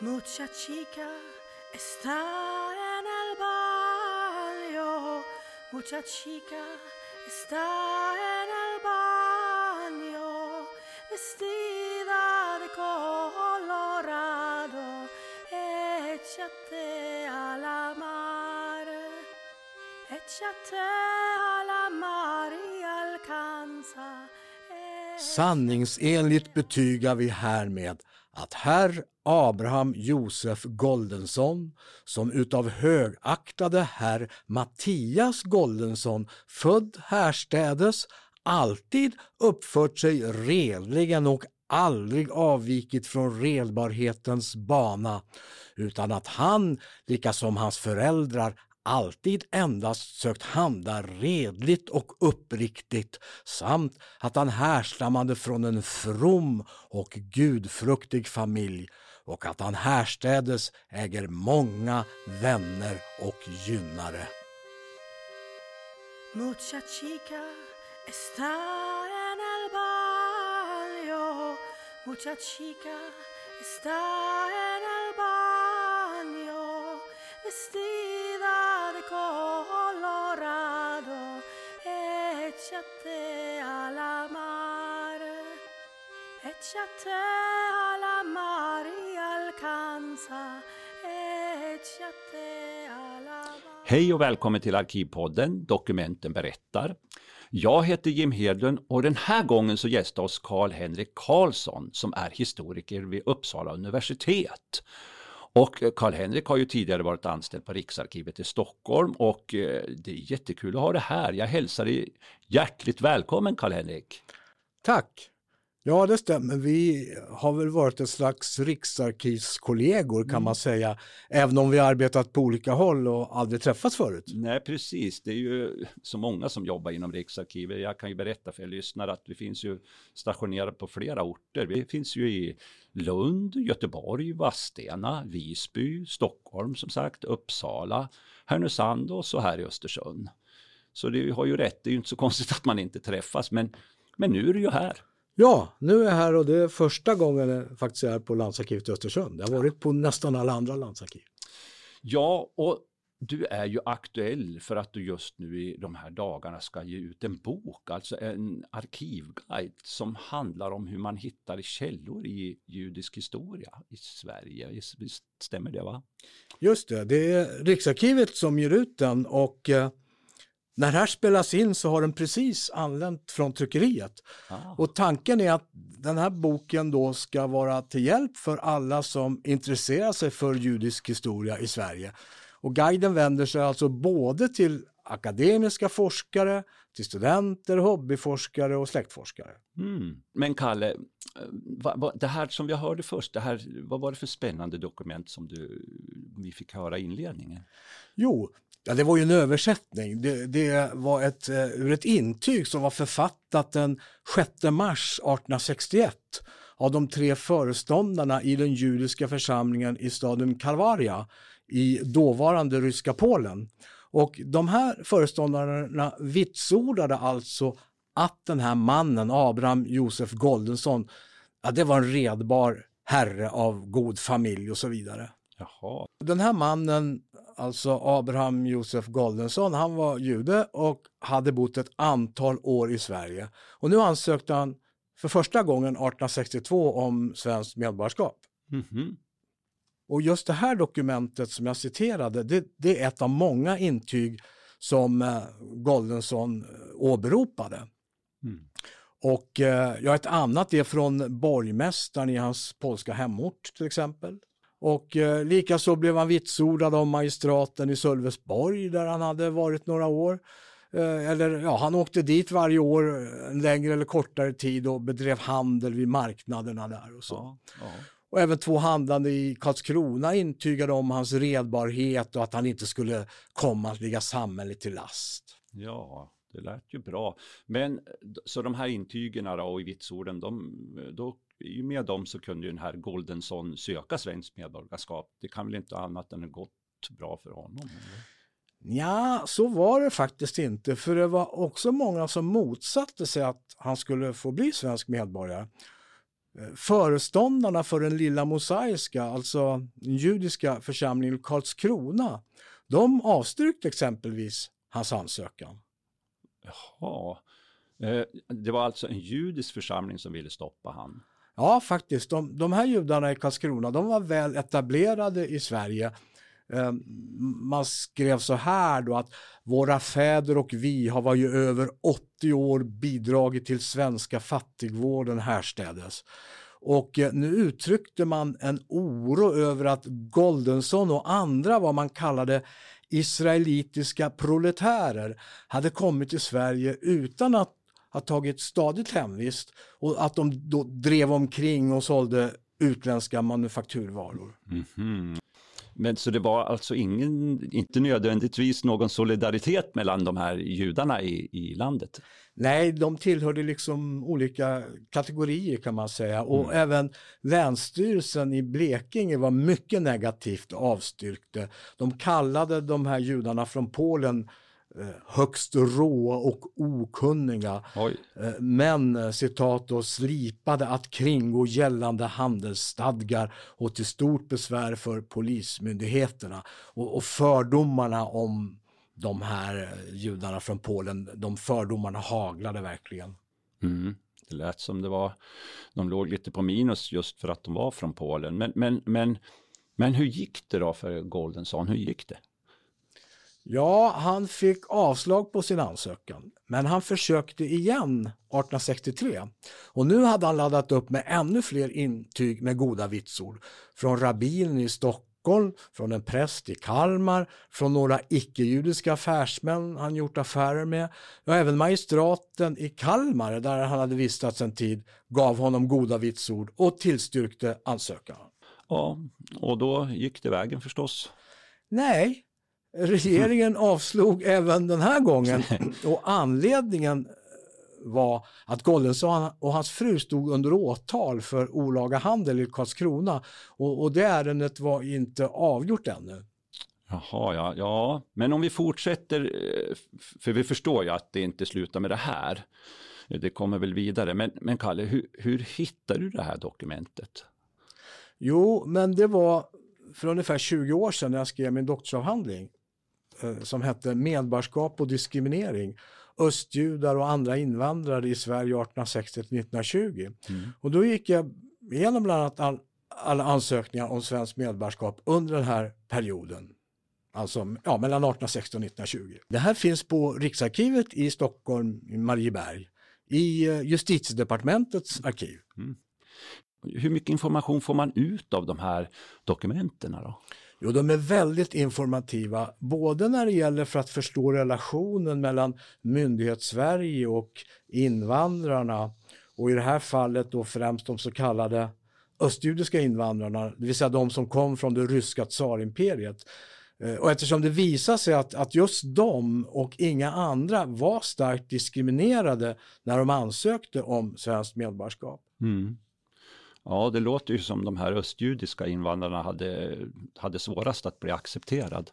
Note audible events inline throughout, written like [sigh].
Mucha chica está en el baño. Mucha chica está en el baño. Vestida de colorado. Échate a la mar. Échate a la mar y alcanza. Sanningsenligt betygar vi härmed att herr Abraham Josef Goldensson, som utav högaktade herr Mattias Goldensson, född härstädes, alltid uppfört sig redligen och aldrig avvikit från redbarhetens bana, utan att han, lika som hans föräldrar, alltid endast sökt handla redligt och uppriktigt samt att han härstammade från en from och gudfruktig familj och att han härstädes äger många vänner och gynnare. Mucha chica está en el baño. Mucha chica está en el baño. Échate a la mar. Échate a la mar alcanza. Échate a la mar. Hej och välkommen till Arkivpodden Dokumenten berättar. Jag heter Jim Hedlund och den här gången så gästar oss Karl-Henrik Karlsson som är historiker vid Uppsala universitet. Och Karl-Henrik har ju tidigare varit anställd på Riksarkivet i Stockholm och eh, det är jättekul att ha det här. Jag hälsar dig hjärtligt välkommen Karl-Henrik. Tack! Ja, det stämmer. Vi har väl varit ett slags riksarkivskollegor kan man säga, även om vi har arbetat på olika håll och aldrig träffats förut. Nej, precis. Det är ju så många som jobbar inom Riksarkivet. Jag kan ju berätta för er lyssnare att vi finns ju stationerade på flera orter. Vi finns ju i Lund, Göteborg, Vadstena, Visby, Stockholm som sagt, Uppsala, Härnösand och så här i Östersund. Så det har ju rätt, det är ju inte så [laughs] konstigt att man inte träffas, men, men nu är du ju här. Ja, nu är jag här och det är första gången jag faktiskt är på landsarkivet i Östersund. Jag har varit på nästan alla andra landsarkiv. Ja, och du är ju aktuell för att du just nu i de här dagarna ska ge ut en bok, alltså en arkivguide som handlar om hur man hittar källor i judisk historia i Sverige. Visst stämmer det va? Just det, det är Riksarkivet som ger ut den och eh, när det här spelas in så har den precis anlänt från tryckeriet. Ah. Och tanken är att den här boken då ska vara till hjälp för alla som intresserar sig för judisk historia i Sverige. Och guiden vänder sig alltså både till akademiska forskare, till studenter, hobbyforskare och släktforskare. Mm. Men Kalle, eh, va, va, det här som vi hörde först, det här, vad var det för spännande dokument som du, vi fick höra i inledningen? Jo, ja, det var ju en översättning. Det, det var ett, eh, ur ett intyg som var författat den 6 mars 1861 av de tre föreståndarna i den judiska församlingen i staden Kalvaria i dåvarande ryska Polen. Och de här föreståndarna vitsordade alltså att den här mannen, Abraham Josef Goldensson, ja, det var en redbar herre av god familj och så vidare. Jaha, Den här mannen, alltså Abraham Josef Goldensson, han var jude och hade bott ett antal år i Sverige. Och nu ansökte han för första gången 1862 om svenskt medborgarskap. Mhm. Och just det här dokumentet som jag citerade, det, det är ett av många intyg som eh, Goldensson eh, åberopade. Mm. Och eh, ja, ett annat är från borgmästaren i hans polska hemort till exempel. Och eh, likaså blev han vitsordad av magistraten i Sölvesborg där han hade varit några år. Eh, eller ja, han åkte dit varje år en längre eller kortare tid och bedrev handel vid marknaderna där och så. ja, ja. Och även två handlande i Karlskrona intygade om hans redbarhet och att han inte skulle komma att ligga samhället till last. Ja, det lät ju bra. Men så de här intygen och i vitsorden, de, då, i och med dem så kunde ju den här Goldensson söka svenskt medborgarskap. Det kan väl inte annat än gått bra för honom? Eller? Ja, så var det faktiskt inte, för det var också många som motsatte sig att han skulle få bli svensk medborgare. Eh, föreståndarna för den lilla mosaiska, alltså den judiska församlingen Karlskrona, de avstyrkte exempelvis hans ansökan. Jaha. Eh, det var alltså en judisk församling som ville stoppa han? Ja, faktiskt. De, de här judarna i Karlskrona, de var väl etablerade i Sverige. Eh, man skrev så här då att våra fäder och vi har var ju över 80 år bidragit till svenska fattigvården härstädes. Och eh, nu uttryckte man en oro över att Goldenson och andra vad man kallade israelitiska proletärer hade kommit till Sverige utan att ha tagit stadigt hemvist och att de då drev omkring och sålde utländska manufakturvaror. Mm -hmm. Men så det var alltså ingen, inte nödvändigtvis någon solidaritet mellan de här judarna i, i landet? Nej, de tillhörde liksom olika kategorier kan man säga och mm. även Länsstyrelsen i Blekinge var mycket negativt avstyrkte. De kallade de här judarna från Polen högst råa och okunniga. Oj. Eh, men, eh, citat då, slipade att kringgå gällande handelsstadgar och till stort besvär för polismyndigheterna. Och, och fördomarna om de här judarna från Polen, de fördomarna haglade verkligen. Mm. Det lät som det var, de låg lite på minus just för att de var från Polen. Men, men, men, men hur gick det då för Goldenson? Hur gick det? Ja, han fick avslag på sin ansökan, men han försökte igen 1863 och nu hade han laddat upp med ännu fler intyg med goda vitsord från rabbinen i Stockholm, från en präst i Kalmar, från några icke-judiska affärsmän han gjort affärer med. och även magistraten i Kalmar, där han hade vistats en tid, gav honom goda vitsord och tillstyrkte ansökan. Ja, och då gick det vägen förstås. Nej, Regeringen avslog även den här gången. [laughs] Och anledningen var att Gollensson och hans fru stod under åtal för olaga handel i Karlskrona. Och, och det ärendet var inte avgjort ännu. Jaha, ja, ja, men om vi fortsätter, eh, för vi förstår ju att det inte slutar med det här. Det kommer väl vidare, men, men Kalle, hur, hur hittar du det här dokumentet? Jo, men det var för ungefär 20 år sedan när jag skrev min doktorsavhandling som hette Medborgarskap och diskriminering. Östjudar och andra invandrare i Sverige 1860-1920. Mm. Och då gick jag igenom bland annat all, alla ansökningar om svenskt medborgarskap under den här perioden. Alltså ja, mellan 1860 och 1920. Det här finns på Riksarkivet i Stockholm, i Marieberg, i eh, justitiedepartementets arkiv. Mm. Hur mycket information får man ut av de här dokumenten? Då? Jo, de är väldigt informativa, både när det gäller för att förstå relationen mellan myndighetssverige och invandrarna och i det här fallet då främst de så kallade östjudiska invandrarna, det vill säga de som kom från det ryska tsarimperiet. Eh, och eftersom det visar sig att, att just de och inga andra var starkt diskriminerade när de ansökte om svenskt medborgarskap. Mm. Ja, det låter ju som de här östjudiska invandrarna hade, hade svårast att bli accepterad.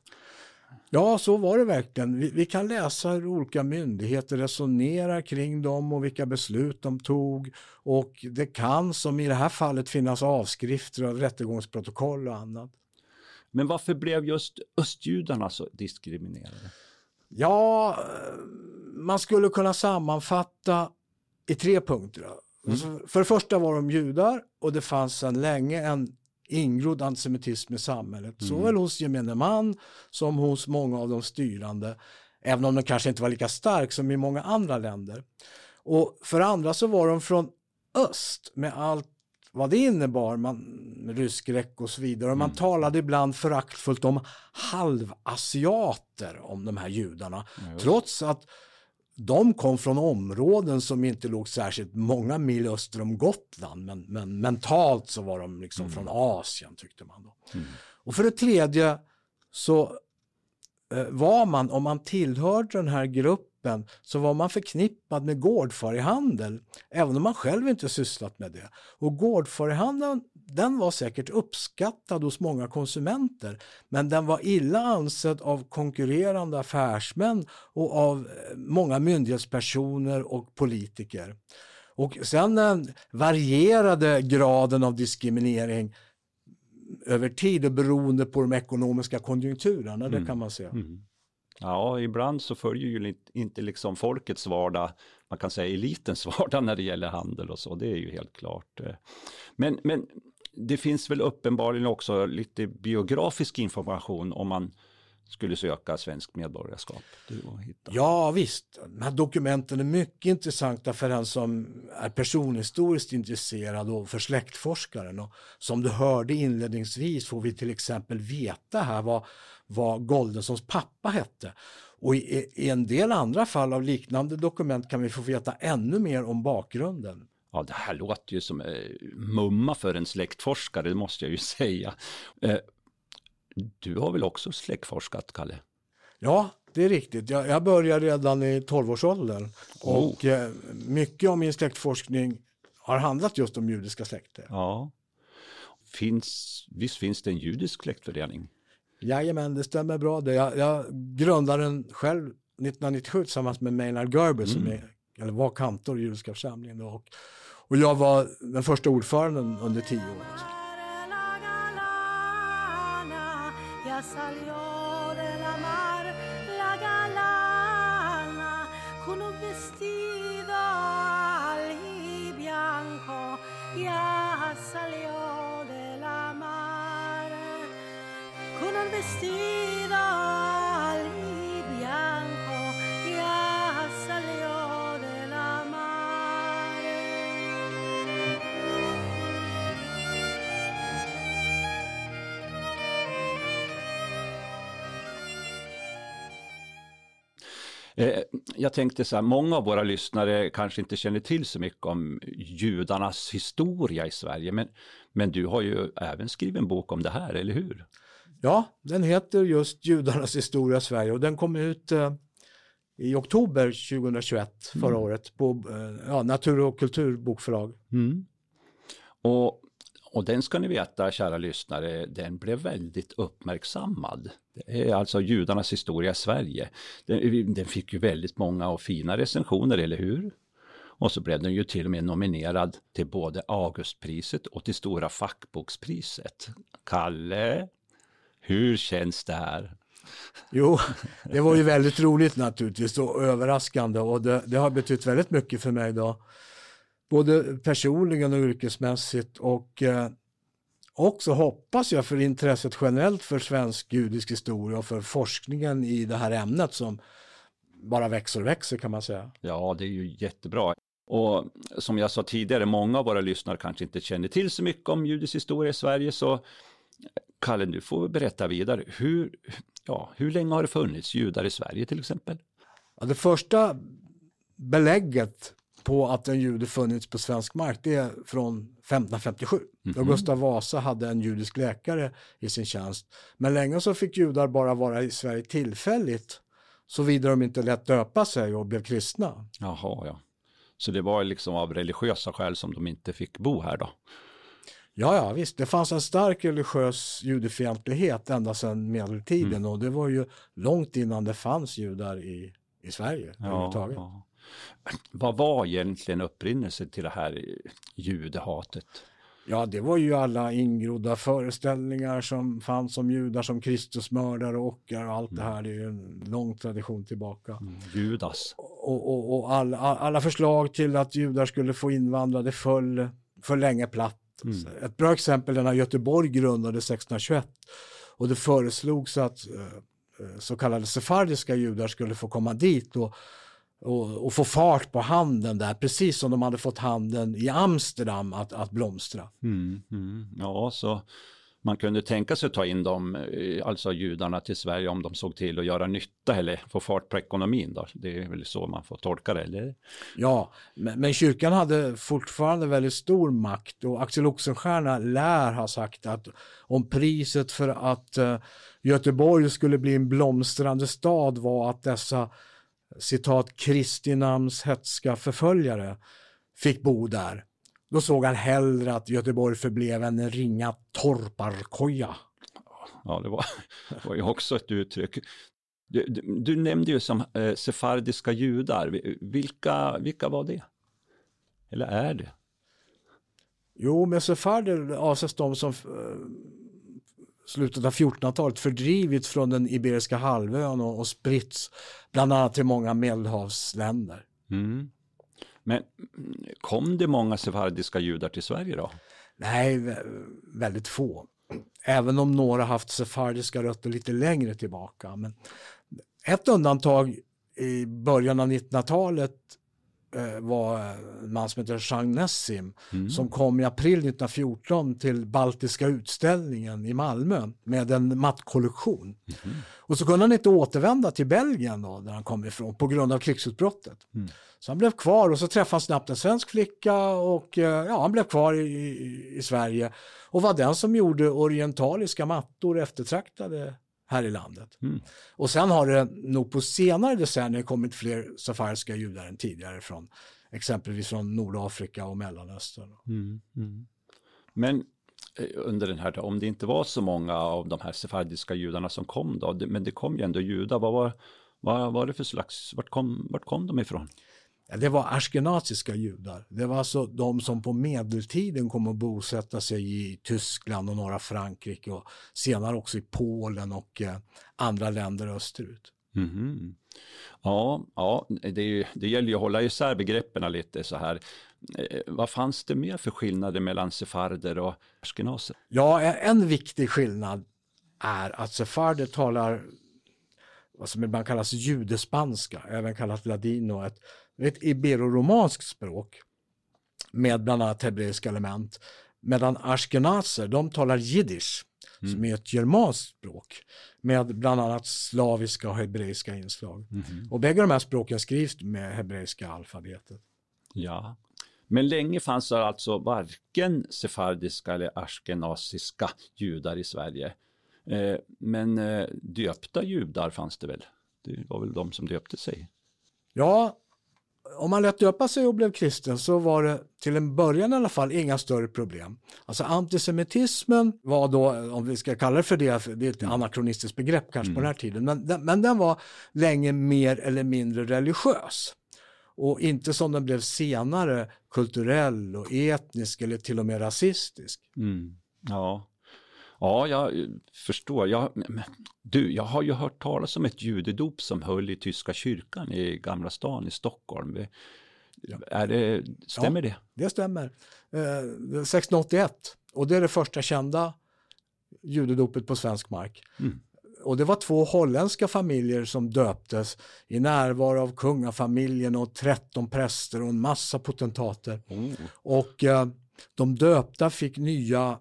Ja, så var det verkligen. Vi, vi, kan läsa hur olika myndigheter resonerar kring dem och vilka beslut de tog. Och det kan, som i det här fallet, finnas avskrifter av rättegångsprotokoll och annat. Men varför blev just östjudarna så diskriminerade? Ja, man skulle kunna sammanfatta i tre punkter. Mm. För det första var de judar och det fanns sedan länge en ingrodd antisemitism i samhället. Mm. Såväl hos gemene man som hos många av de styrande. Även om den kanske inte var lika stark som i många andra länder. Och för det andra så var de från öst med allt vad det innebar, man, ryskräck och så vidare. Och man mm. talade ibland föraktfullt om halvasiater om de här judarna. Ja, trots att de kom från områden som inte låg särskilt många mil öster om Gotland, men, men mentalt så var de liksom mm. från Asien tyckte man. Då. Mm. Och för det tredje så eh, var man, om man tillhörde den här gruppen, så var man förknippad med gårdfarihandel, även om man själv inte sysslat med det. Och gårdfarihandeln den var säkert uppskattad hos många konsumenter men den var illa ansedd av konkurrerande affärsmän och av eh, många myndighetspersoner och politiker. Och sen eh, varierade graden av diskriminering över tid och beroende på de ekonomiska konjunkturerna, det kan man säga. Mm. Ja, ibland så följer ju inte liksom folkets vardag, man kan säga elitens [laughs] vardag när det gäller handel och så, det är ju helt klart. Eh. Men, men det finns väl uppenbarligen också lite biografisk information om man skulle söka svenskt medborgarskap. Du hitta. Ja visst, de här dokumenten är mycket intressanta för den som är personhistoriskt intresserad och för släktforskaren. Och som du hörde inledningsvis får vi till exempel veta här vad, vad Goldensons pappa hette. Och i, i en del andra fall av liknande dokument kan vi få veta ännu mer om bakgrunden. Ja, det här låter ju som eh, mumma för en släktforskare, det måste jag ju [laughs] säga. Eh, du har väl också släktforskat, Kalle? Ja, det är riktigt. Jag, jag började redan i 12-årsåldern Oh. och eh, mycket av min släktforskning har handlat just om judiska släkter. Ja. Finns, visst finns det en judisk släktförening? Jajamän, det stämmer bra. Det. Jag, jag grundade den själv 1997 tillsammans med Maynard Gerber som är, eller var kantor i judiska församlingen. Och, och jag var den första ordföranden under tio år. Eh, jag tänkte så här, många av våra lyssnare kanske inte känner till så mycket om judarnas historia i Sverige, men, men du har ju även skrivit en bok om det här, eller hur? Ja, den heter just Judarnas historia i Sverige och den kom ut eh, i oktober 2021 förra året på eh, ja, Natur och kulturbokförlag. Och, och den ska ni veta, kära lyssnare, den blev väldigt uppmärksammad. Det är alltså judarnas historia i Sverige. Den, den fick ju väldigt många och fina recensioner, eller hur? Och så blev den ju till och med nominerad till både Augustpriset och till Stora fackbokspriset. Kalle, hur känns det här? Jo, det var ju väldigt roligt naturligtvis och överraskande och det, det har betytt väldigt mycket för mig då. Både personligen och yrkesmässigt och eh, också hoppas jag för intresset generellt för svensk judisk historia och för forskningen i det här ämnet som bara växer och växer kan man säga. Ja, det är ju jättebra. Och som jag sa tidigare, många av våra lyssnare kanske inte känner till så mycket om judisk historia i Sverige, så Kalle, du får berätta vidare. Hur, ja, hur länge har det funnits judar i Sverige till exempel? Ja, det första belägget på att en jude funnits på svensk mark det är från 1557. Då Gustav Vasa hade en judisk läkare i sin tjänst. Men länge så fick judar bara vara i Sverige tillfälligt såvida de inte lät döpa sig och blev kristna. Jaha, ja. Så det var liksom av religiösa skäl som de inte fick bo här då? Ja, ja, visst. Det fanns en stark religiös judefientlighet ända sedan medeltiden och det var ju långt innan det fanns judar i, i Sverige överhuvudtaget. ja. Vad var egentligen upprinnelsen till det här judehatet? Ja, det var ju alla ingrodda föreställningar som fanns om judar som Kristusmördare och ockar och allt det här. Det är ju en lång tradition tillbaka. Judas? Och, och, och all, alla förslag till att judar skulle få invandra, det föll för länge platt. Ett bra exempel är när Göteborg grundades 1621 och det föreslogs att eh, så kallade sefardiska judar skulle få komma dit och, och, och få fart på handeln där, precis som de hade fått handeln i Amsterdam att, att blomstra. Mm, mm. Ja, så man kunde tänka sig att ta in dem, eh, alltså judarna till Sverige om de såg till att göra nytta eller få fart på ekonomin då. Det är väl så man får tolka det, eller? Ja, men, men kyrkan hade fortfarande väldigt stor makt och Axel Oxenstierna lär ha sagt att om priset för att eh, Göteborg skulle bli en blomstrande stad var att dessa citat Kristi namns hetska förföljare fick bo där. Då såg han hellre att Göteborg förblev en ringa torparkoja. Ja, det var, det var ju också ett uttryck. Du, du, du nämnde ju som eh, sefardiska judar. Vilka, vilka var det? Eller är det? Jo, med sefarder avses de som eh, slutet av 1400-talet fördrivits från den Iberiska halvön och, och spritts bland annat till många medelhavsländer. Mm. Men mm, kom det många sefardiska judar till Sverige då? Nej, väldigt få. Även om några haft sefardiska rötter lite längre tillbaka. Men ett undantag i början av 1900-talet var en man som heter Jean Nessim mm. som kom i april 1914 till Baltiska utställningen i Malmö med en mattkollektion. Mm. Och så kunde han inte återvända till Belgien då, där han kom ifrån på grund av krigsutbrottet. Mm. Så han blev kvar och så träffade han snabbt en svensk flicka och eh, ja, han blev kvar i, i, i Sverige och var den som gjorde orientaliska mattor eftertraktade här i landet. Mm. Och sen har det nog på senare decennier kommit fler safariska judar än tidigare från exempelvis från Nordafrika och Mellanöstern. Mm. Mm. Men eh, under den här, om det inte var så många av de här sefardiska judarna som kom då, men det kom ju ändå judar, vad var, vad var det för slags, vart kom, vart kom de ifrån? Ja, det var ashkenaziska judar. Det var alltså de som på medeltiden kom att bosätta sig i Tyskland och norra Frankrike och senare också i Polen och eh, andra länder österut. Mm. Ja, ja det, det gäller ju att hålla isär begreppen lite så här. Eh, vad fanns det mer för skillnader mellan sefarder och ashkenazer? Ja, en viktig skillnad är att sefarder talar vad som ibland kallas judespanska, även kallat ladino, ett ett iberoromanskt språk med bland annat hebreiska element. Medan ashkenazer, de talar jiddisch mm. som är ett germanskt språk med bland annat slaviska och hebreiska inslag. Mm. Och bägge de här språken skrivs med hebreiska alfabetet. Ja, men länge fanns det alltså varken sefardiska eller ashkenaziska judar i Sverige. Eh, men eh, döpta judar fanns det väl? Det var väl de som döpte sig? Ja, om man lät döpa sig och blev kristen så var det till en början i alla fall inga större problem. Alltså antisemitismen var då, om vi ska kalla det för det, det är ett mm. anakronistiskt begrepp kanske mm. på den här tiden, men den, men den var länge mer eller mindre religiös. Och inte som den blev senare kulturell och etnisk eller till och med rasistisk. Mm. Ja, Ja, jag eh, förstår. Jag, du, jag har ju hört talas om ett judedop som höll i Tyska kyrkan i Gamla stan i Stockholm. Är det, stämmer ja, det? Det stämmer. Eh, 1681 och det är det första kända judedopet på svensk mark. Mm. Och det var två holländska familjer som döptes i närvaro av kungafamiljen och 13 präster och en massa potentater. Mm. Och eh, de döpta fick nya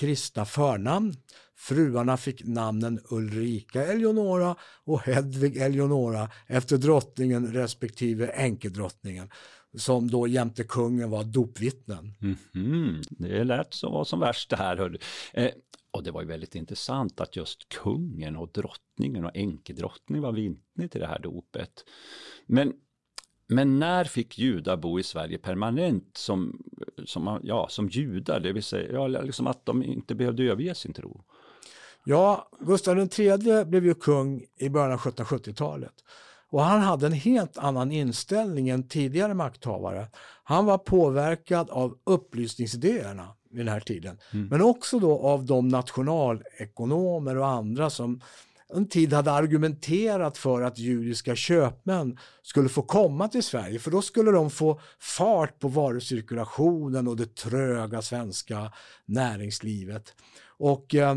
kristna förnamn. Fruarna fick namnen Ulrika Eleonora och Hedvig Eleonora efter drottningen respektive enkedrottningen som då jämte kungen var dopvittnen. Mm -hmm. Det lät som var som värst det här. Eh, och det var ju väldigt intressant att just kungen och drottningen och enkedrottningen var vittne till det här dopet. Men men när fick judar bo i Sverige permanent som, som, ja, som judar, det vill säga ja, liksom att de inte behövde överge sin tro? Ja, Gustav III blev ju kung i början av 1770-talet. Och han hade en helt annan inställning än tidigare makthavare. Han var påverkad av upplysningsidéerna vid den här tiden. Mm. Men också då av de nationalekonomer och andra som en tid hade argumenterat för att judiska köpmän skulle få komma till Sverige för då skulle de få fart på varucirkulationen och det tröga svenska näringslivet. Och eh,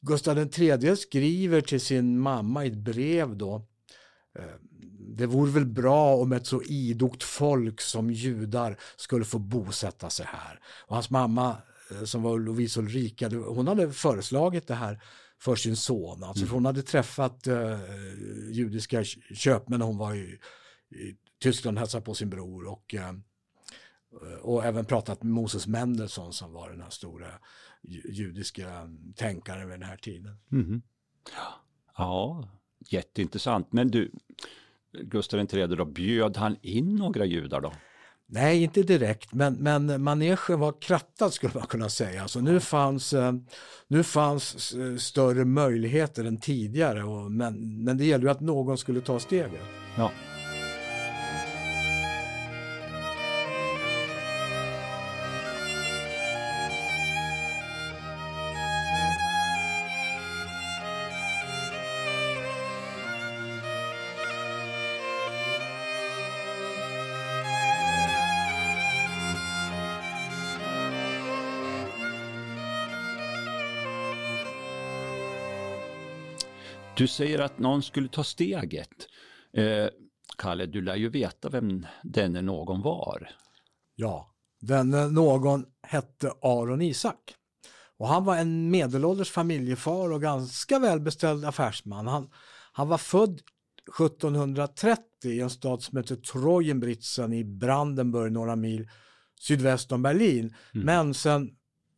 Gustav III skriver till sin mamma i ett brev då eh, det vore väl bra om ett så idogt folk som judar skulle få bosätta sig här. Och hans mamma eh, som var Lovisa Ulrika, hon hade föreslagit det här för sin son. Alltså, mm. Hon hade träffat uh, judiska köpmän när hon var i, i Tyskland och hälsade på sin bror och, uh, och även pratat med Moses Mendelssohn som var den här stora judiska tänkaren vid den här tiden. Mm. Ja, jätteintressant. Men du, Gustav III då, bjöd han in några judar då? Nej, inte direkt, men, men manegen var krattad skulle man kunna säga. Så nu fanns, eh, nu fanns större möjligheter än tidigare, och, men, men det gällde ju att någon skulle ta steget. Ja. Du säger att någon skulle ta steget. Eh, Kalle, du lär ju veta vem denne någon var. Ja, denne någon hette Aron Isak. Och han var en medelålders familjefar och ganska välbeställd affärsman. Han, han var född 1730 i en stad som heter Treuenbritzen i Brandenburg, några mil sydväst om Berlin. Mm. Men sen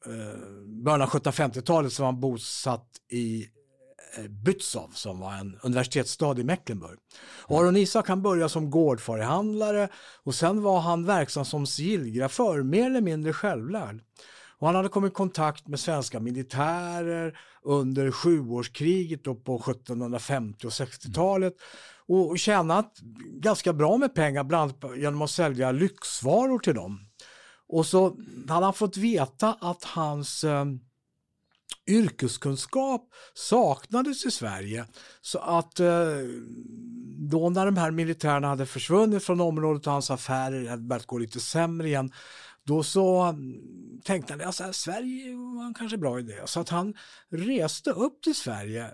eh, början av 1750-talet så var han bosatt i Eh, Bützow som var en universitetsstad i Mecklenburg. Och Aron Isak han började som gårdfarihandlare och sen var han verksam som sigillgrafför, mer eller mindre självlärd. Och han hade kommit i kontakt med svenska militärer under sjuårskriget då på 1750 och 60-talet och tjänat ganska bra med pengar, bland annat genom att sälja lyxvaror till dem. Och så hade han fått veta att hans eh, yrkeskunskap saknades i Sverige. Så att eh, då när de här militärerna hade försvunnit från området och hans affärer hade börjat gå lite sämre igen, då så mm, tänkte han att alltså, Sverige var en kanske bra idé. Så att han reste upp till Sverige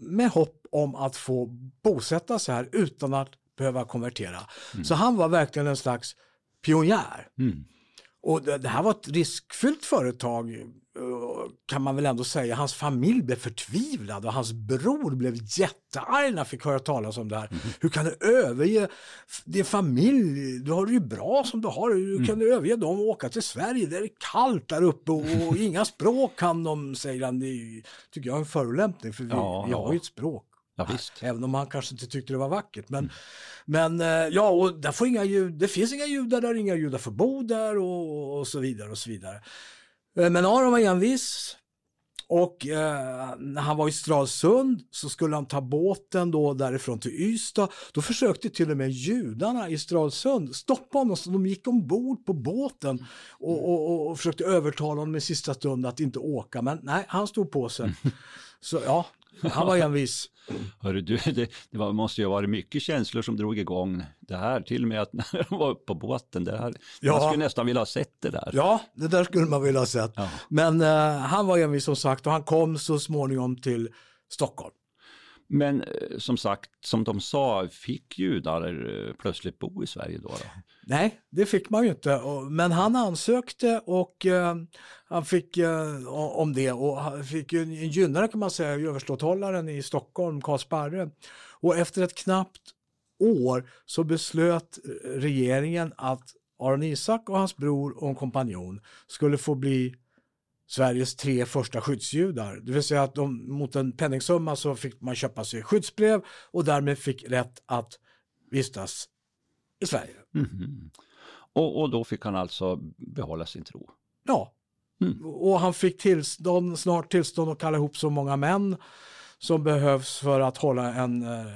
med hopp om att få bosätta sig här utan att behöva konvertera. Mm. Så han var verkligen en slags pionjär. Mm. Och det, det, här var ett riskfyllt företag kan man väl ändå säga. Hans familj blev förtvivlad och hans bror blev jättearg när han fick höra talas om det här. Mm. Hur kan du överge din familj? Du har det ju bra som du har. Hur kan mm. du överge dem och åka till Sverige? Det är kallt där uppe och [laughs] inga språk kan de, säger han. Det tycker jag är en förolämpning för vi, ja, vi har ju ett språk. Ja, Även om han kanske inte tyckte det var vackert. Men, mm. men eh, ja, och där får inga det finns inga judar där, inga judar får bo där och, och så vidare och så vidare. Eh, men Aron var envis och eh, när han var i Stralsund så skulle han ta båten då därifrån till Ystad. Då försökte till och med judarna i Stralsund stoppa honom så de gick ombord på båten och, och, och försökte övertala honom i sista stund att inte åka. Men nej, han stod på sig. [laughs] Så ja, han var envis. Hörru, du, det, det var, måste ju ha varit mycket känslor som drog igång det här, till och med att [laughs] när de var på båten, det här, ja. man skulle nästan vilja ha sett det där. Ja, det där skulle man vilja ha sett. Ja. Men uh, han var envis som sagt och han kom så småningom till Stockholm. Men eh, som sagt, som de sa, fick judar eh, plötsligt bo i Sverige då? då? Nej, det fick man ju inte. Men han ansökte och eh, han fick eh, om det och han fick ju en gynnare kan man säga, överståthållaren i Stockholm, Karl Sparre. Och efter ett knappt år så beslöt eh, regeringen att Aron Isak och hans bror och en kompanjon skulle få bli Sveriges tre första skyddsjudar. Det vill säga att de, mot en penningsumma så fick man köpa sig skyddsbrev och därmed fick rätt att vistas i Sverige. Mm och, och då fick han alltså behålla sin tro? Ja, mm. och han fick tillstånd, snart tillstånd att kalla ihop så många män som behövs för att hålla en eh,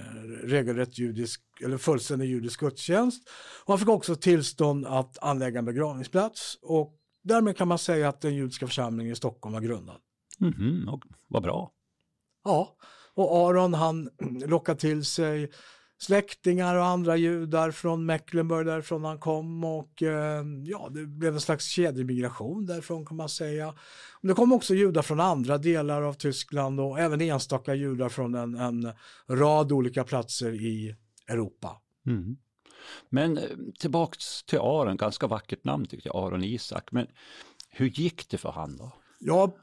regelrätt judisk eller fullständig judisk gudstjänst. Och han fick också tillstånd att anlägga en begravningsplats och därmed kan man säga att den judiska församlingen i Stockholm var grundad. Mm -hmm, vad bra. Ja, och Aron han [clears throat] lockade till sig släktingar och andra judar från Mecklenburg därifrån han kom och eh, ja, det blev en slags kedjemigration därifrån kan man säga. det kom också judar från andra delar av Tyskland och även enstaka judar från en, en rad olika platser i Europa. Mm. Men eh, tillbaks till Aron, ganska vackert namn tyckte jag, Aron Isak. Men hur gick det för han då? Ja,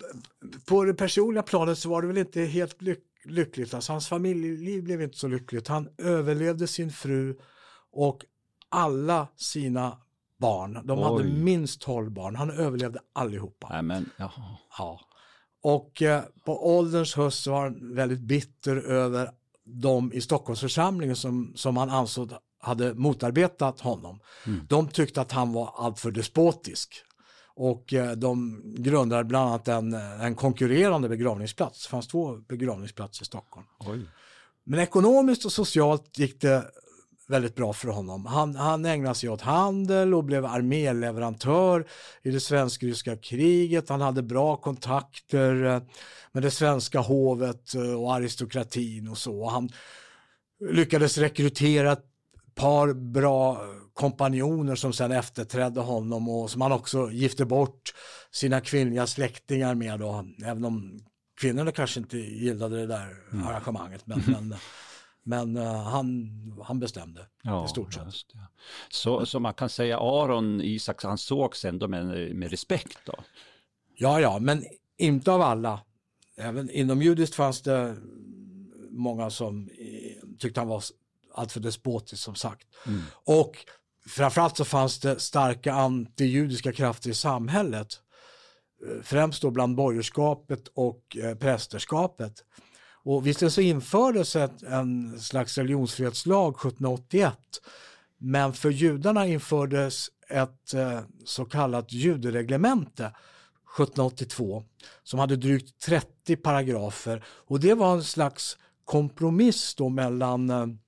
på det personliga planet så var det väl inte helt lyck lyckligt. Alltså, hans familjeliv blev inte så lyckligt. Han överlevde sin fru och alla sina barn. De Oj. hade minst 12 barn. Han överlevde allihopa. Amen. Ja. Och eh, på ålderns höst var han väldigt bitter över de i Stockholmsförsamlingen som, som han ansåg hade motarbetat honom. Mm. De tyckte att han var alltför despotisk. Och eh, de grundade bland annat en, en konkurrerande begravningsplats. Det fanns två begravningsplatser i Stockholm. Oj. Men ekonomiskt och socialt gick det väldigt bra för honom. Han, han ägnade sig åt handel och blev arméleverantör i det svensk-ryska kriget. Han hade bra kontakter eh, med det svenska hovet eh, och aristokratin och så. Han lyckades rekrytera par bra kompanjoner som sen efterträdde honom och som han också gifte bort sina kvinnliga släktingar med då, även om kvinnorna kanske inte gillade det där Mm. arrangemanget, men, [laughs] men, men eh, han, han bestämde Ja, i stort sett. det. Så, så man kan säga Aron Isaks, han sågs ändå med, med respekt då? Ja, ja, men inte av alla. Även inom judiskt fanns det många som tyckte han var alltför despotisk som sagt. Mm. Och framförallt så fanns det starka antijudiska krafter i samhället. Eh, Främst då bland borgerskapet och eh, prästerskapet. Och visst så infördes ett, en slags religionsfrihetslag 1781. Men för judarna infördes ett eh, så kallat judereglemente 1782 som hade drygt 30 paragrafer och det var en slags kompromiss då mellan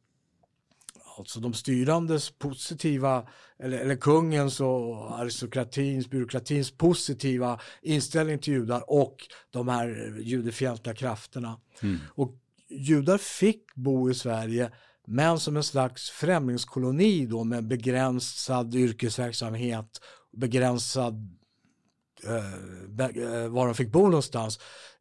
alltså de styrandes positiva, eller, eller kungens och aristokratins, byråkratins positiva inställning till judar och de här judefientliga krafterna. Mm. Och judar fick bo i Sverige men som en slags främlingskoloni då med begränsad yrkesverksamhet, begränsad eh, eh, var de fick bo någonstans.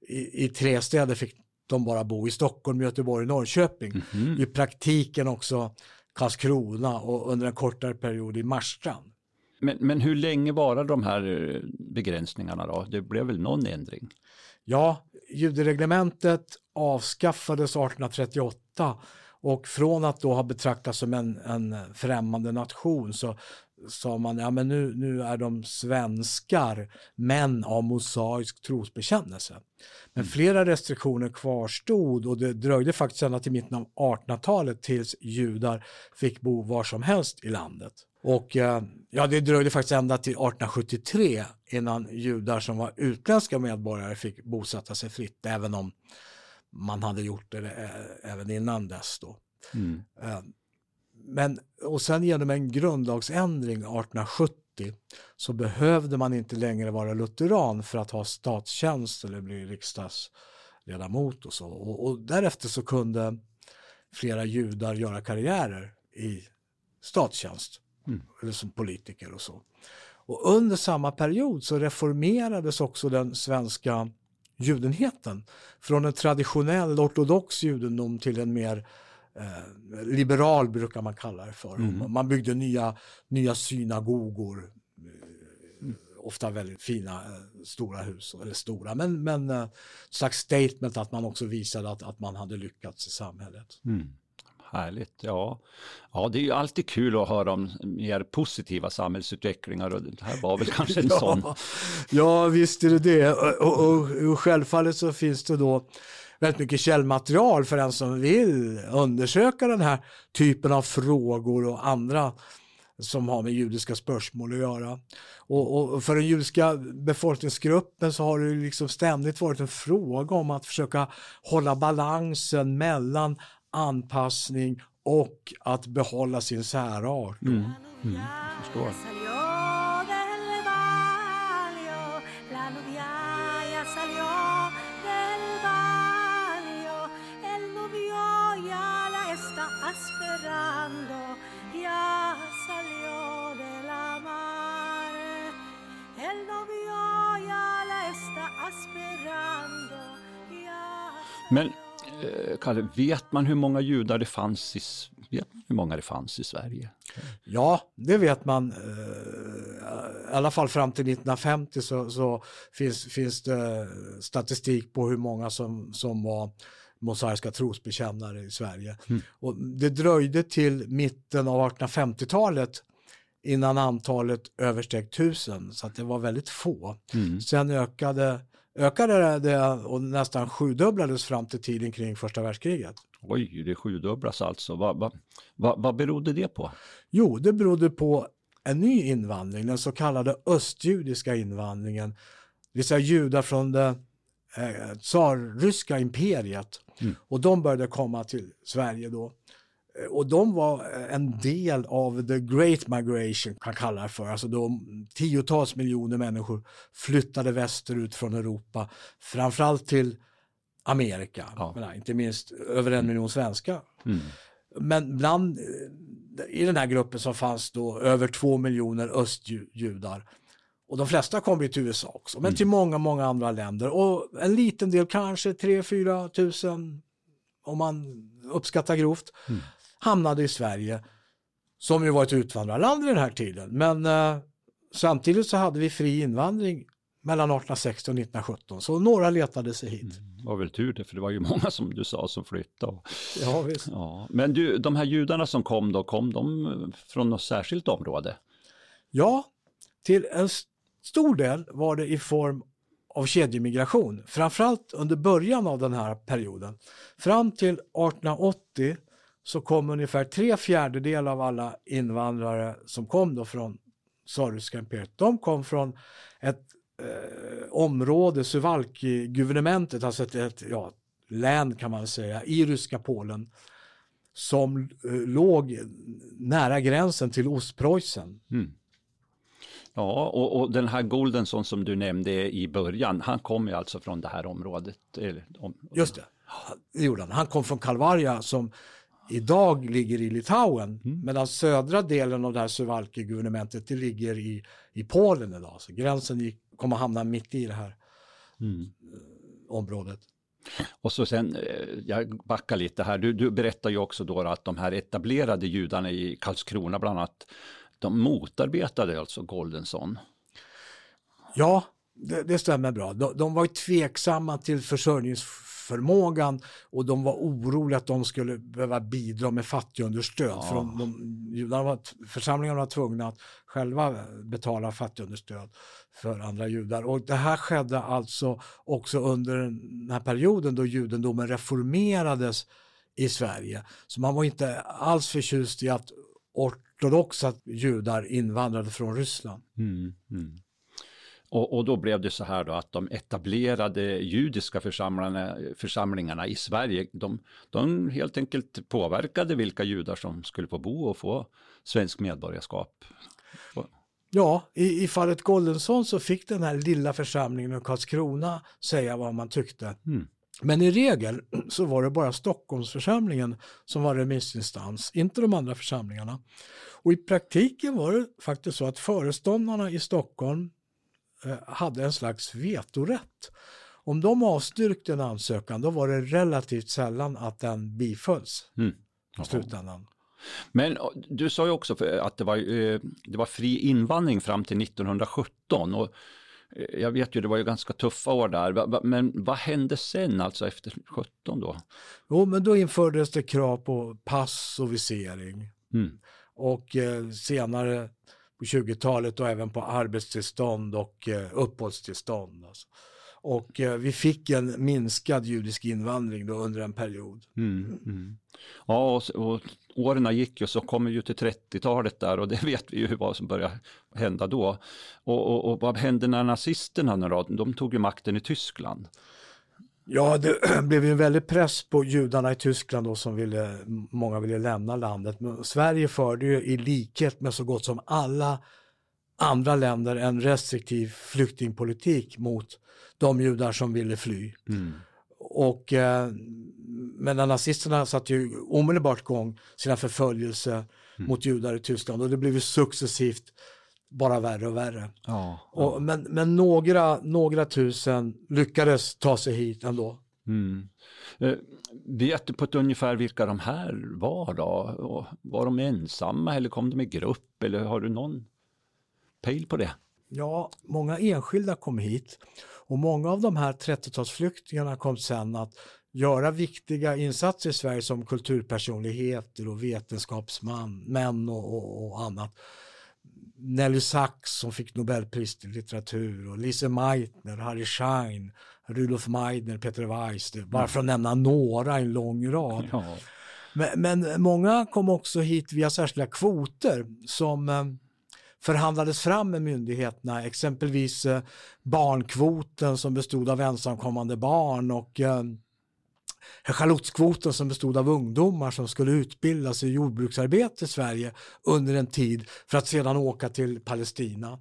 I, I tre städer fick de bara bo, i Stockholm, Göteborg, Norrköping. Mhm. I praktiken också Karlskrona och under en kortare period i Marstrand. Men, men hur länge varade de här eh, begränsningarna då? Det blev väl någon ändring? Ja, judereglementet avskaffades 1838 och från att då ha betraktats som en, en främmande nation så sa man ja men nu, nu är de svenskar men av mosaisk trosbekännelse. Men flera restriktioner kvarstod och det dröjde faktiskt ända till mitten av 1800-talet tills judar fick bo var som helst i landet. Och eh, ja, det dröjde faktiskt ända till 1873 innan judar som var utländska medborgare fick bosätta sig fritt, även om man hade gjort det eh, även innan dess. Då. Mm. Men, och sen genom en grundlagsändring 1870 så behövde man inte längre vara lutheran för att ha statstjänst eller bli riksdagsledamot och så. Och, och därefter så kunde flera judar göra karriärer i statstjänst Mm. eller som politiker och så. Och under samma period så reformerades också den svenska judenheten från en traditionell ortodox judendom till en mer eh, liberal brukar man kalla det för. Mm. Man byggde nya, nya synagogor, eh, ofta väldigt fina eh, stora hus, eller stora, men, men slags statement att man också visade att, att man hade lyckats i samhället. Mm. Härligt, ja. Ja, det är ju alltid kul att höra om mer positiva samhällsutvecklingar och det här var väl [laughs] kanske en sån. Ja, ja, visst är det det. Och, och, och, och självfallet så finns det då väldigt mycket källmaterial för den som vill undersöka den här typen av frågor och andra som har med judiska spörsmål att göra. Och, och för den judiska befolkningsgruppen så har det liksom ständigt varit en fråga om att försöka hålla balansen mellan anpassning och att behålla sin särart. Mm. Mm. Förstår. Men Kalle, vet man hur många judar det fanns i, vet man hur många det fanns i Sverige? Ja, det vet man. eh, I alla fall fram till 1950 så, så finns, finns det statistik på hur många som, som var mosaiska trosbekännare i Sverige. Mm. Och det dröjde till mitten av 1850-talet innan antalet översteg tusen, så det var väldigt få. Mm. Sen ökade, ökade det och nästan sjudubblades fram till tiden kring första världskriget. Oj, det sjudubblas alltså. Vad va, va, vad berodde det på? Jo, det berodde på en ny invandring, den så kallade östjudiska invandringen. Det vill säga judar från det eh, tsarryska imperiet. Mm. Och de började komma till Sverige då. Eh, Och de var eh, en del av the great migration, kan kalla det för. Alltså då tiotals miljoner människor flyttade västerut från Europa, framförallt till Amerika. Ja. Men, inte minst över en miljon svenskar. Mm. Men bland, eh, i den här gruppen så fanns då över två miljoner östjudar. Och de flesta kom ju till USA också, men till många, många andra länder. Och en liten del, kanske 3-4 tusen, om man uppskattar grovt, hamnade i Sverige, som ju var ett utvandrarland i den här tiden. Men eh, samtidigt så hade vi fri invandring mellan 1860 och 1917, så några letade sig hit. Det var väl tur det, för det var ju många som du sa som flyttade. Ja, visst. Ja. Men du, de här judarna som kom då, kom de från något särskilt område? Ja, till en stor del var det i form av kedjemigration, framförallt under början av den här perioden. Fram till 1880 så kom ungefär tre fjärdedelar av alla invandrare som kom då från Tsarryska imperiet, de kom från ett eh, område, Suwalki-guvernementet, alltså ett, ett ja, län kan man säga, i ryska Polen som eh, låg nära gränsen till Ostpreussen. Ja, och, och den här Goldenson som du nämnde i början, han kom ju alltså från det här området. Eller, om, Just det, det gjorde han. Han kom från Kalvarja som idag ligger i Litauen, medan södra delen av det här Suwalki-guvernementet det ligger i, i Polen idag. Så gränsen gick, kommer hamna mitt i det här eh, området. Och så sen, eh, jag backar lite här, du, du berättar ju också då att de här etablerade judarna i Karlskrona bland annat, de motarbetade alltså Goldenson. Ja, det, det stämmer bra. De, de var tveksamma till försörjningsförmågan och de var oroliga att de skulle behöva bidra med fattigunderstöd. För de, de, judarna var, församlingarna var tvungna att själva betala fattigunderstöd för andra judar. Och det här skedde alltså också under den här perioden då judendomen reformerades i Sverige. Så man var inte alls förtjust i att ortodoxa judar invandrade från Ryssland. Och, och då blev det så här då att de etablerade judiska församlingarna, församlingarna i Sverige, de, de helt enkelt påverkade vilka judar som skulle få bo och få svensk medborgarskap. Ja, i, i fallet Goldensson så fick den här lilla församlingen i Karlskrona säga vad man tyckte. Men i regel så var det bara Stockholmsförsamlingen som var remissinstans, inte de andra församlingarna. Och i praktiken var det faktiskt så att föreståndarna i Stockholm hade en slags vetorätt. Om de avstyrkte en ansökan då var det relativt sällan att den bifölls i slutändan. Men och, du sa ju också för- att det var, eh, det var fri invandring fram till 1917 och eh, jag vet ju det var ju ganska tuffa år där, men vad hände sen alltså efter 17 då? Jo, men då infördes det krav på pass och visering. Och eh, senare på 20-talet och även på arbetstillstånd och eh, uppehållstillstånd. Alltså. Och eh, vi fick en minskad judisk invandring då under en period. Mm, mm. Ja, och, och åren gick ju så kommer ju till 30-talet där och det [laughs] vet vi ju vad som började hända då. Och, och, och vad hände när nazisterna när? De tog ju makten i Tyskland. Ja, det [clears throat] blev ju en väldig press på judarna i Tyskland då som ville, många ville lämna landet. Men Sverige förde ju i likhet med så gott som alla andra länder en restriktiv flyktingpolitik mot de judar som ville fly. Och, eh, men nazisterna satte ju omedelbart igång sina förföljelser mot judar i Tyskland och det blev ju successivt bara värre och värre. Ja. Och, men men några, några tusen lyckades ta sig hit ändå. Eh, vet på ett ungefär vilka de här var då? Och var de ensamma eller kom de i grupp eller har du någon pejl på det? Ja, många enskilda kom hit och många av de här 30-talsflyktingarna kom sen att göra viktiga insatser i Sverige som kulturpersonligheter och vetenskapsmän män och, och, och annat. Nelly Sachs som fick Nobelpris i litteratur och Lise Meitner, Harry Schein, Rudolf Meidner, Peter Weiss, bara för att nämna några i en lång rad. Ja. Men, men många kom också hit via särskilda kvoter som eh, förhandlades fram med myndigheterna, exempelvis eh, barnkvoten som bestod av ensamkommande barn och eh, Charlottekvoten som bestod av ungdomar som skulle utbildas i jordbruksarbete i Sverige under en tid för att sedan åka till Palestina.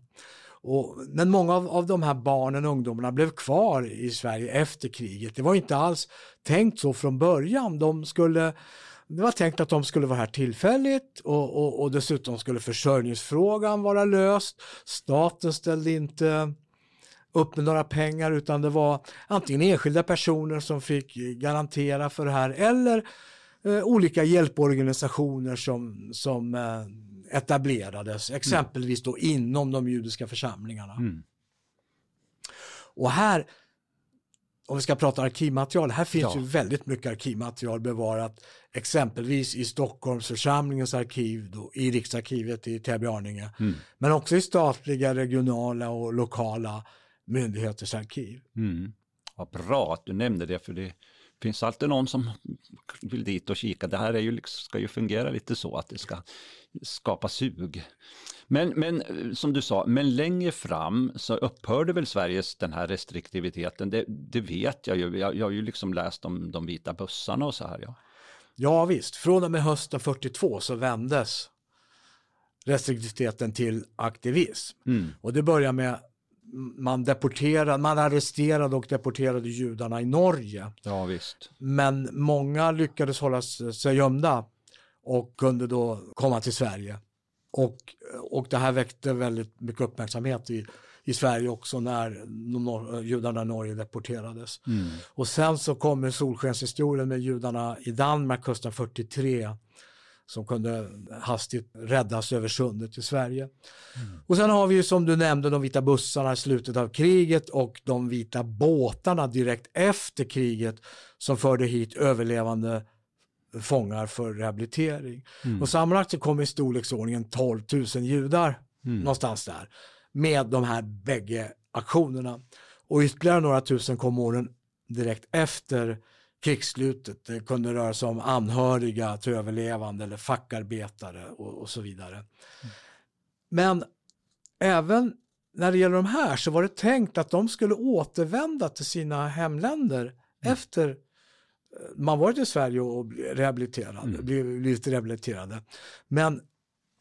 Och, men många av, av de här barnen och ungdomarna blev kvar i Sverige efter kriget. Det var inte alls tänkt så från början. De skulle det var tänkt att de skulle vara här tillfälligt och, och, och dessutom skulle försörjningsfrågan vara löst. Staten ställde inte upp med några pengar utan det var antingen enskilda personer som fick garantera för det här eller eh, olika hjälporganisationer som, som eh, etablerades, exempelvis då inom de judiska församlingarna. Mm. Och här, om vi ska prata arkivmaterial, här finns Ja. ju väldigt mycket arkivmaterial bevarat, exempelvis i Stockholmsförsamlingens arkiv, då, i Riksarkivet i Täby-Arninge, Mm. men också i statliga, regionala och lokala myndigheters arkiv. Mm. Vad bra att du nämnde det, för det finns alltid någon som vill dit och kika. Det här är ju, liksom- ska ju fungera lite så att det ska skapa sug. Men, men eh, som du sa, men längre fram så upphörde väl Sveriges den här restriktiviteten. Det, det vet jag ju. Jag, jag har ju liksom läst om de vita bussarna och så här. Ja. Ja visst, från och med hösten 42 så vändes restriktiviteten till aktivism. Mm. Och det börjar med man deporterade, man arresterade och deporterade judarna i Norge. ja, visst. Men många lyckades hålla sig gömda och kunde då komma till Sverige. Och, och det här väckte väldigt mycket uppmärksamhet i, i Sverige också när nor- judarna i Norge deporterades. Mm. Och sen så kommer solskenshistorien med judarna i Danmark hösten 43 som kunde hastigt räddas över sundet till Sverige. Och sen har vi ju som du nämnde de vita bussarna i slutet av kriget och de vita båtarna direkt efter kriget som förde hit överlevande fångar för rehabilitering. Och sammanlagt så kom i storleksordningen 12 000 judar någonstans där med de här bägge aktionerna. Och ytterligare några tusen kom åren direkt efter krigsslutet. Det kunde röra sig om anhöriga till överlevande eller fackarbetare och, och så vidare. Men även när det gäller de här så var det tänkt att de skulle återvända till sina hemländer efter eh, man varit i Sverige och rehabiliterad, blivit blivit rehabiliterade. Men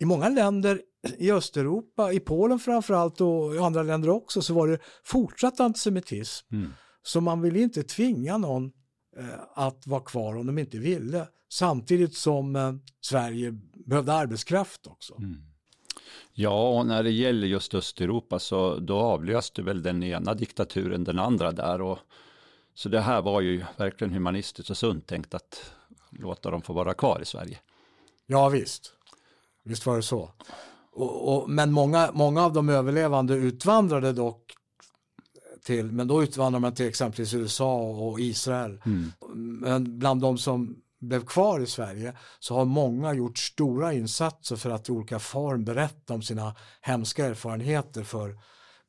i många länder i Östeuropa, i Polen framförallt och i andra länder också så var det fortsatt antisemitism. Mm. Så man ville inte tvinga någon eh, att vara kvar om de inte ville. Samtidigt som eh, Sverige behövde arbetskraft också. Ja, och när det gäller just Östeuropa så då avlöste väl den ena diktaturen den andra där. Och, så det här var ju verkligen humanistiskt och sunt tänkt att låta dem få vara kvar i Sverige. Ja visst, visst var det så. Och, och, men många, många av de överlevande utvandrade dock till, men då utvandrade man till exempelvis USA och Israel. Men bland de som blev kvar i Sverige så har många gjort stora insatser för att i olika form berätta om sina hemska erfarenheter för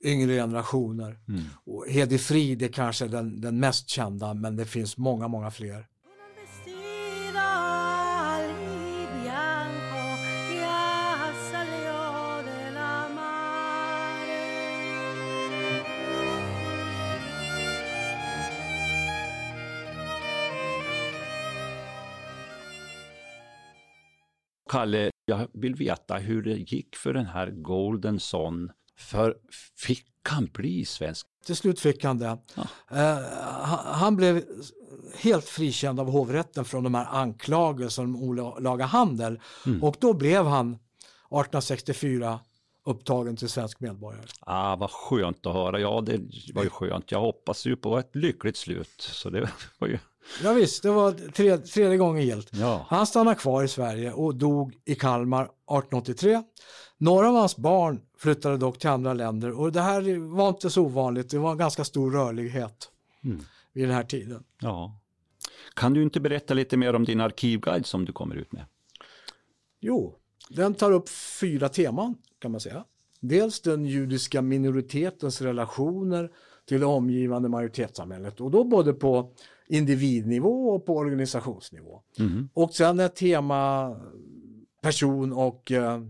yngre generationer. Och Hedi Frid är kanske den, den mest kända men det finns många, många fler. Kalle, jag vill veta hur det gick för den här Golden Son. För fick han bli svensk? Till slut fick han det. Ja. Eh, han, blev helt frikänd av hovrätten från de här anklagelserna om olaga handel. Och då blev han 1864 upptagen till svensk medborgare. Ah, vad skönt att höra. Ja, det var ju skönt. Jag hoppas ju på ett lyckligt slut. Så det [laughs] var ju... Ja, visst, det var tre, tredje gången gillt. Ja. Han stannade kvar i Sverige och dog i Kalmar 1883. Några av hans barn flyttade dock till andra länder och det här var inte så ovanligt. Det var en ganska stor rörlighet vid den här tiden. ja. Kan du inte berätta lite mer om din arkivguide som du kommer ut med? Jo, den tar upp fyra teman kan man säga. Dels den judiska minoritetens relationer till det omgivande majoritetssamhället och då både på individnivå och på organisationsnivå. Och sen ett tema person och eh,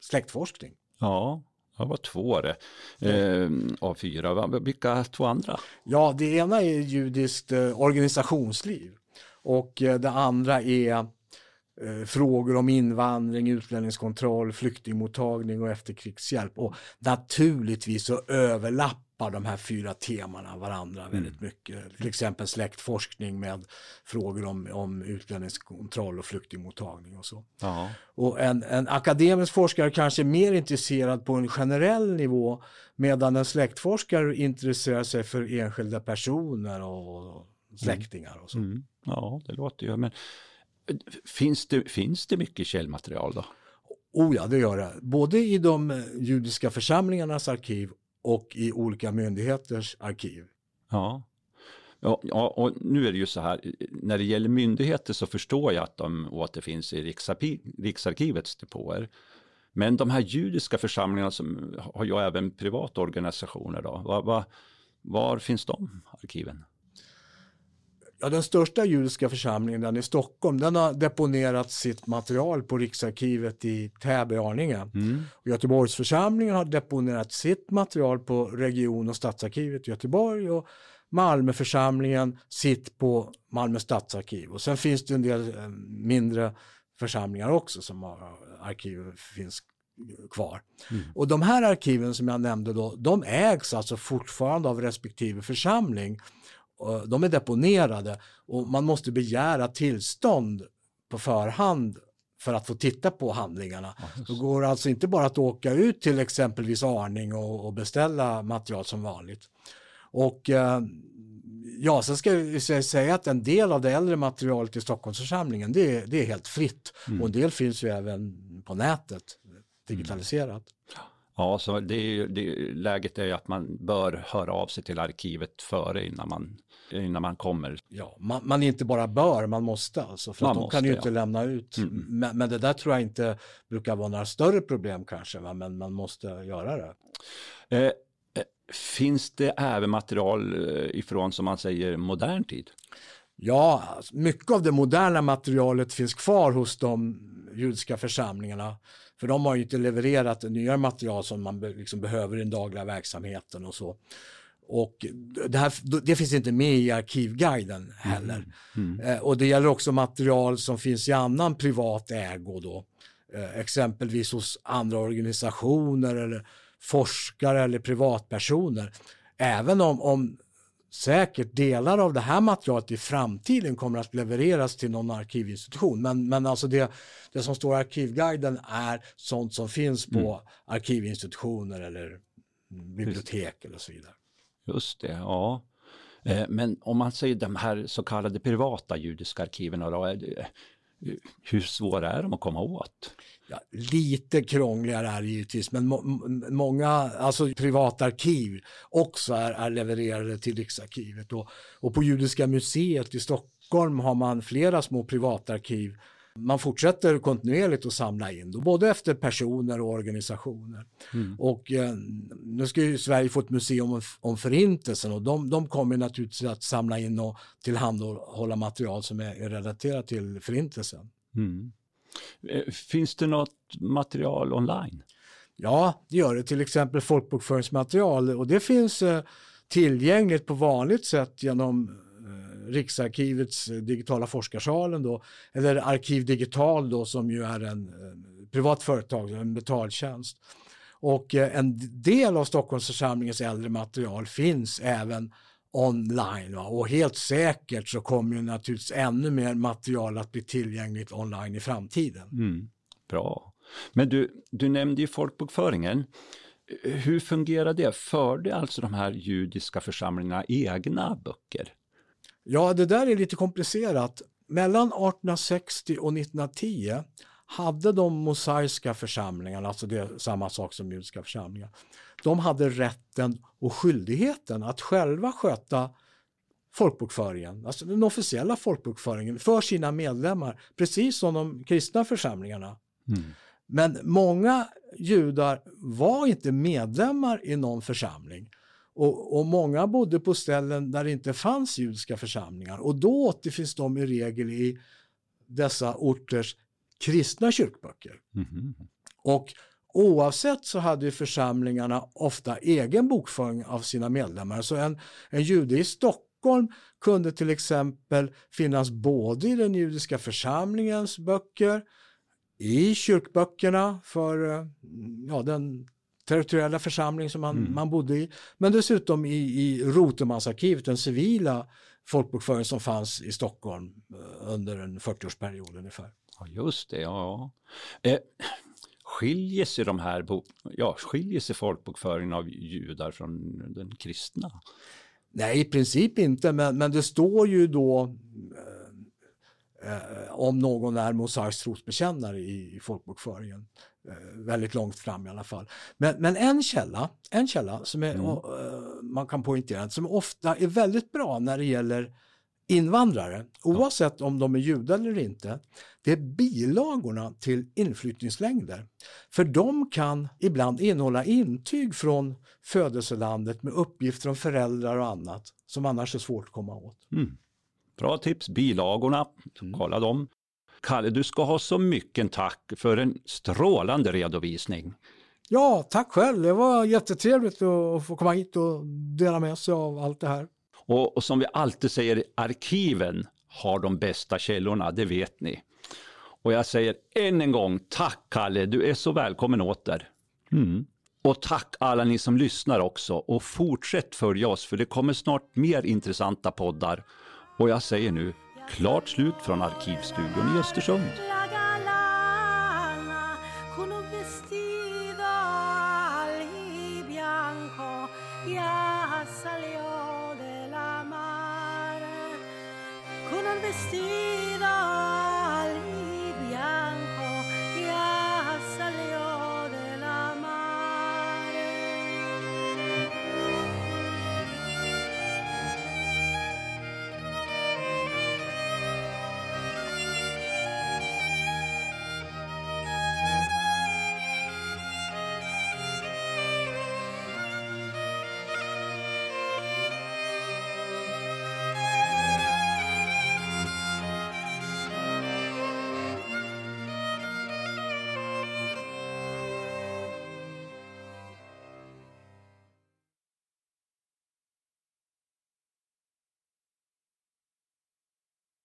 släktforskning. Ja, det var två det. Eh, av fyra. Vilka två andra? Ja, det ena är judiskt eh, organisationsliv och eh, det andra är frågor om invandring, utlänningskontroll, flyktingmottagning och efterkrigshjälp. Och naturligtvis så överlappar de här fyra temana varandra väldigt mycket. Till exempel släktforskning med frågor om, om utlänningskontroll och flyktingmottagning och så. Ja. Och en, en akademisk forskare kanske är mer intresserad på en generell nivå medan en släktforskare intresserar sig för enskilda personer och släktingar och så. Mm. Ja, det låter ju. Men eh, finns det, finns det mycket källmaterial då? Oh ja, det gör det. Både i de eh, judiska församlingarnas arkiv och i olika myndigheters arkiv. Ja. Ja, ja, och nu är det ju så här, när det gäller myndigheter så förstår jag att de återfinns i Riksarkiv, Riksarkivets depåer. Men de här judiska församlingarna som har ju även privata organisationer då, var, var, var finns de arkiven? Ja, den största judiska församlingen, den i Stockholm, den har deponerat sitt material på Riksarkivet i Täby-Arninge. Mm. Göteborgsförsamlingen har deponerat sitt material på region och stadsarkivet i Göteborg och Malmöförsamlingen sitt på Malmö stadsarkiv. Och sen finns det en del eh, mindre församlingar också som har arkiv finns kvar. Mm. Och de här arkiven som jag nämnde då, de ägs alltså fortfarande av respektive församling. De är deponerade och man måste begära tillstånd på förhand för att få titta på handlingarna. Det går alltså inte bara att åka ut till exempelvis Arning och, och beställa material som vanligt. Och eh, ja, sen ska jag säga att en del av det äldre materialet i Stockholmsförsamlingen det, är- det är helt fritt och en del finns ju även på nätet digitaliserat. Ja, så det är, det, läget är ju att man bör höra av sig till arkivet före innan man, innan man kommer. Ja, man, man inte bara bör, man måste alltså, för Man att de måste, kan ju ja. inte lämna ut. Mm. Men, men det där tror jag inte brukar vara några större problem kanske, va? men man måste göra det. Eh, eh, finns det även material eh, ifrån, som man säger, modern tid? Ja, mycket av det moderna materialet finns kvar hos de judiska församlingarna. För de har ju inte levererat nya material som man liksom behöver i den dagliga verksamheten och så. Och det, här, det finns inte med i arkivguiden heller. Eh, och det gäller också material som finns i annan privat ägo då. Eh, exempelvis hos andra organisationer eller forskare eller privatpersoner. Även om, om säkert delar av det här materialet i framtiden kommer att levereras till någon arkivinstitution. Men, men alltså det, det som står i arkivguiden är sånt som finns på arkivinstitutioner eller bibliotek eller så vidare. Just det, ja. Eh, men om man säger de här så kallade privata judiska arkiven, då, eh, hur svåra är de att komma åt? Ja, lite krångligare är det givetvis, men må, många alltså privatarkiv också är, är levererade till Riksarkivet. Och, och på Judiska museet i Stockholm har man flera små privatarkiv. Man fortsätter kontinuerligt att samla in, då, både efter personer och organisationer. Och eh, nu ska ju Sverige få ett museum om, förintelsen och de, de kommer naturligtvis att samla in och tillhandahålla material som är, är relaterat till förintelsen. Mm. Eh, Finns det något material online? Ja, det gör det. Till exempel folkbokföringsmaterial och det finns eh, tillgängligt på vanligt sätt genom Riksarkivets eh, digitala forskarsalen då, eller Arkiv Digital då som ju är en privat företag, en betaltjänst. Och eh, en del av Stockholmsförsamlingens äldre material finns även online va? och helt säkert så kommer ju naturligtvis ännu mer material att bli tillgängligt online i framtiden. Mm. Bra. Men du, du nämnde ju folkbokföringen. Hur fungerar det? Förde alltså de här judiska församlingarna egna böcker? Ja, det där är lite komplicerat. Mellan 1860 och 1910 hade de mosaiska församlingarna, alltså det är samma sak som judiska församlingar, de hade rätten och skyldigheten att själva sköta folkbokföringen, alltså den officiella folkbokföringen för sina medlemmar, precis som de kristna församlingarna. Men många judar var inte medlemmar i någon församling. Och, och många bodde på ställen där det inte fanns judiska församlingar. Och då återfinns de i regel i dessa orters kristna kyrkböcker. Mhm. Och oavsett så hade församlingarna ofta egen bokföring av sina medlemmar. Så en, en jude i Stockholm kunde till exempel finnas både i den judiska församlingens böcker, i kyrkböckerna för eh, ja, den territoriella församling som man, Mm. man bodde i. Men dessutom i, i Rotemans den civila folkbokföring som fanns i Stockholm eh, under en 40-årsperiod ungefär. Ja, just det. Ja. Eh, skiljer sig de här, ja, skiljer sig folkbokföringen av judar från den kristna? Nej, i princip inte, men, men det står ju då eh, eh, om någon är mosaisk trosbekännare i, i folkbokföringen. Eh, väldigt långt fram i alla fall. Men, men en källa, en källa som är, Mm. eh, man kan poängtera, som ofta är väldigt bra när det gäller invandrare, oavsett om de är judar eller inte, det är bilagorna till inflyttningslängder. För de kan ibland innehålla intyg från födelselandet med uppgifter om föräldrar och annat som annars är svårt att komma åt. Mm. Bra tips, bilagorna, kolla dem. Kalle, du ska ha så mycket tack för en strålande redovisning. Ja, tack själv. Det var jättetrevligt att få komma hit och dela med sig av allt det här. Och, och som vi alltid säger, arkiven har de bästa källorna, det vet ni. Och jag säger än en gång, tack Kalle, du är så välkommen åter. Mm. Och tack alla ni som lyssnar också och fortsätt följa oss för det kommer snart mer intressanta poddar. Och jag säger nu, klart slut från Arkivstudion i Östersund.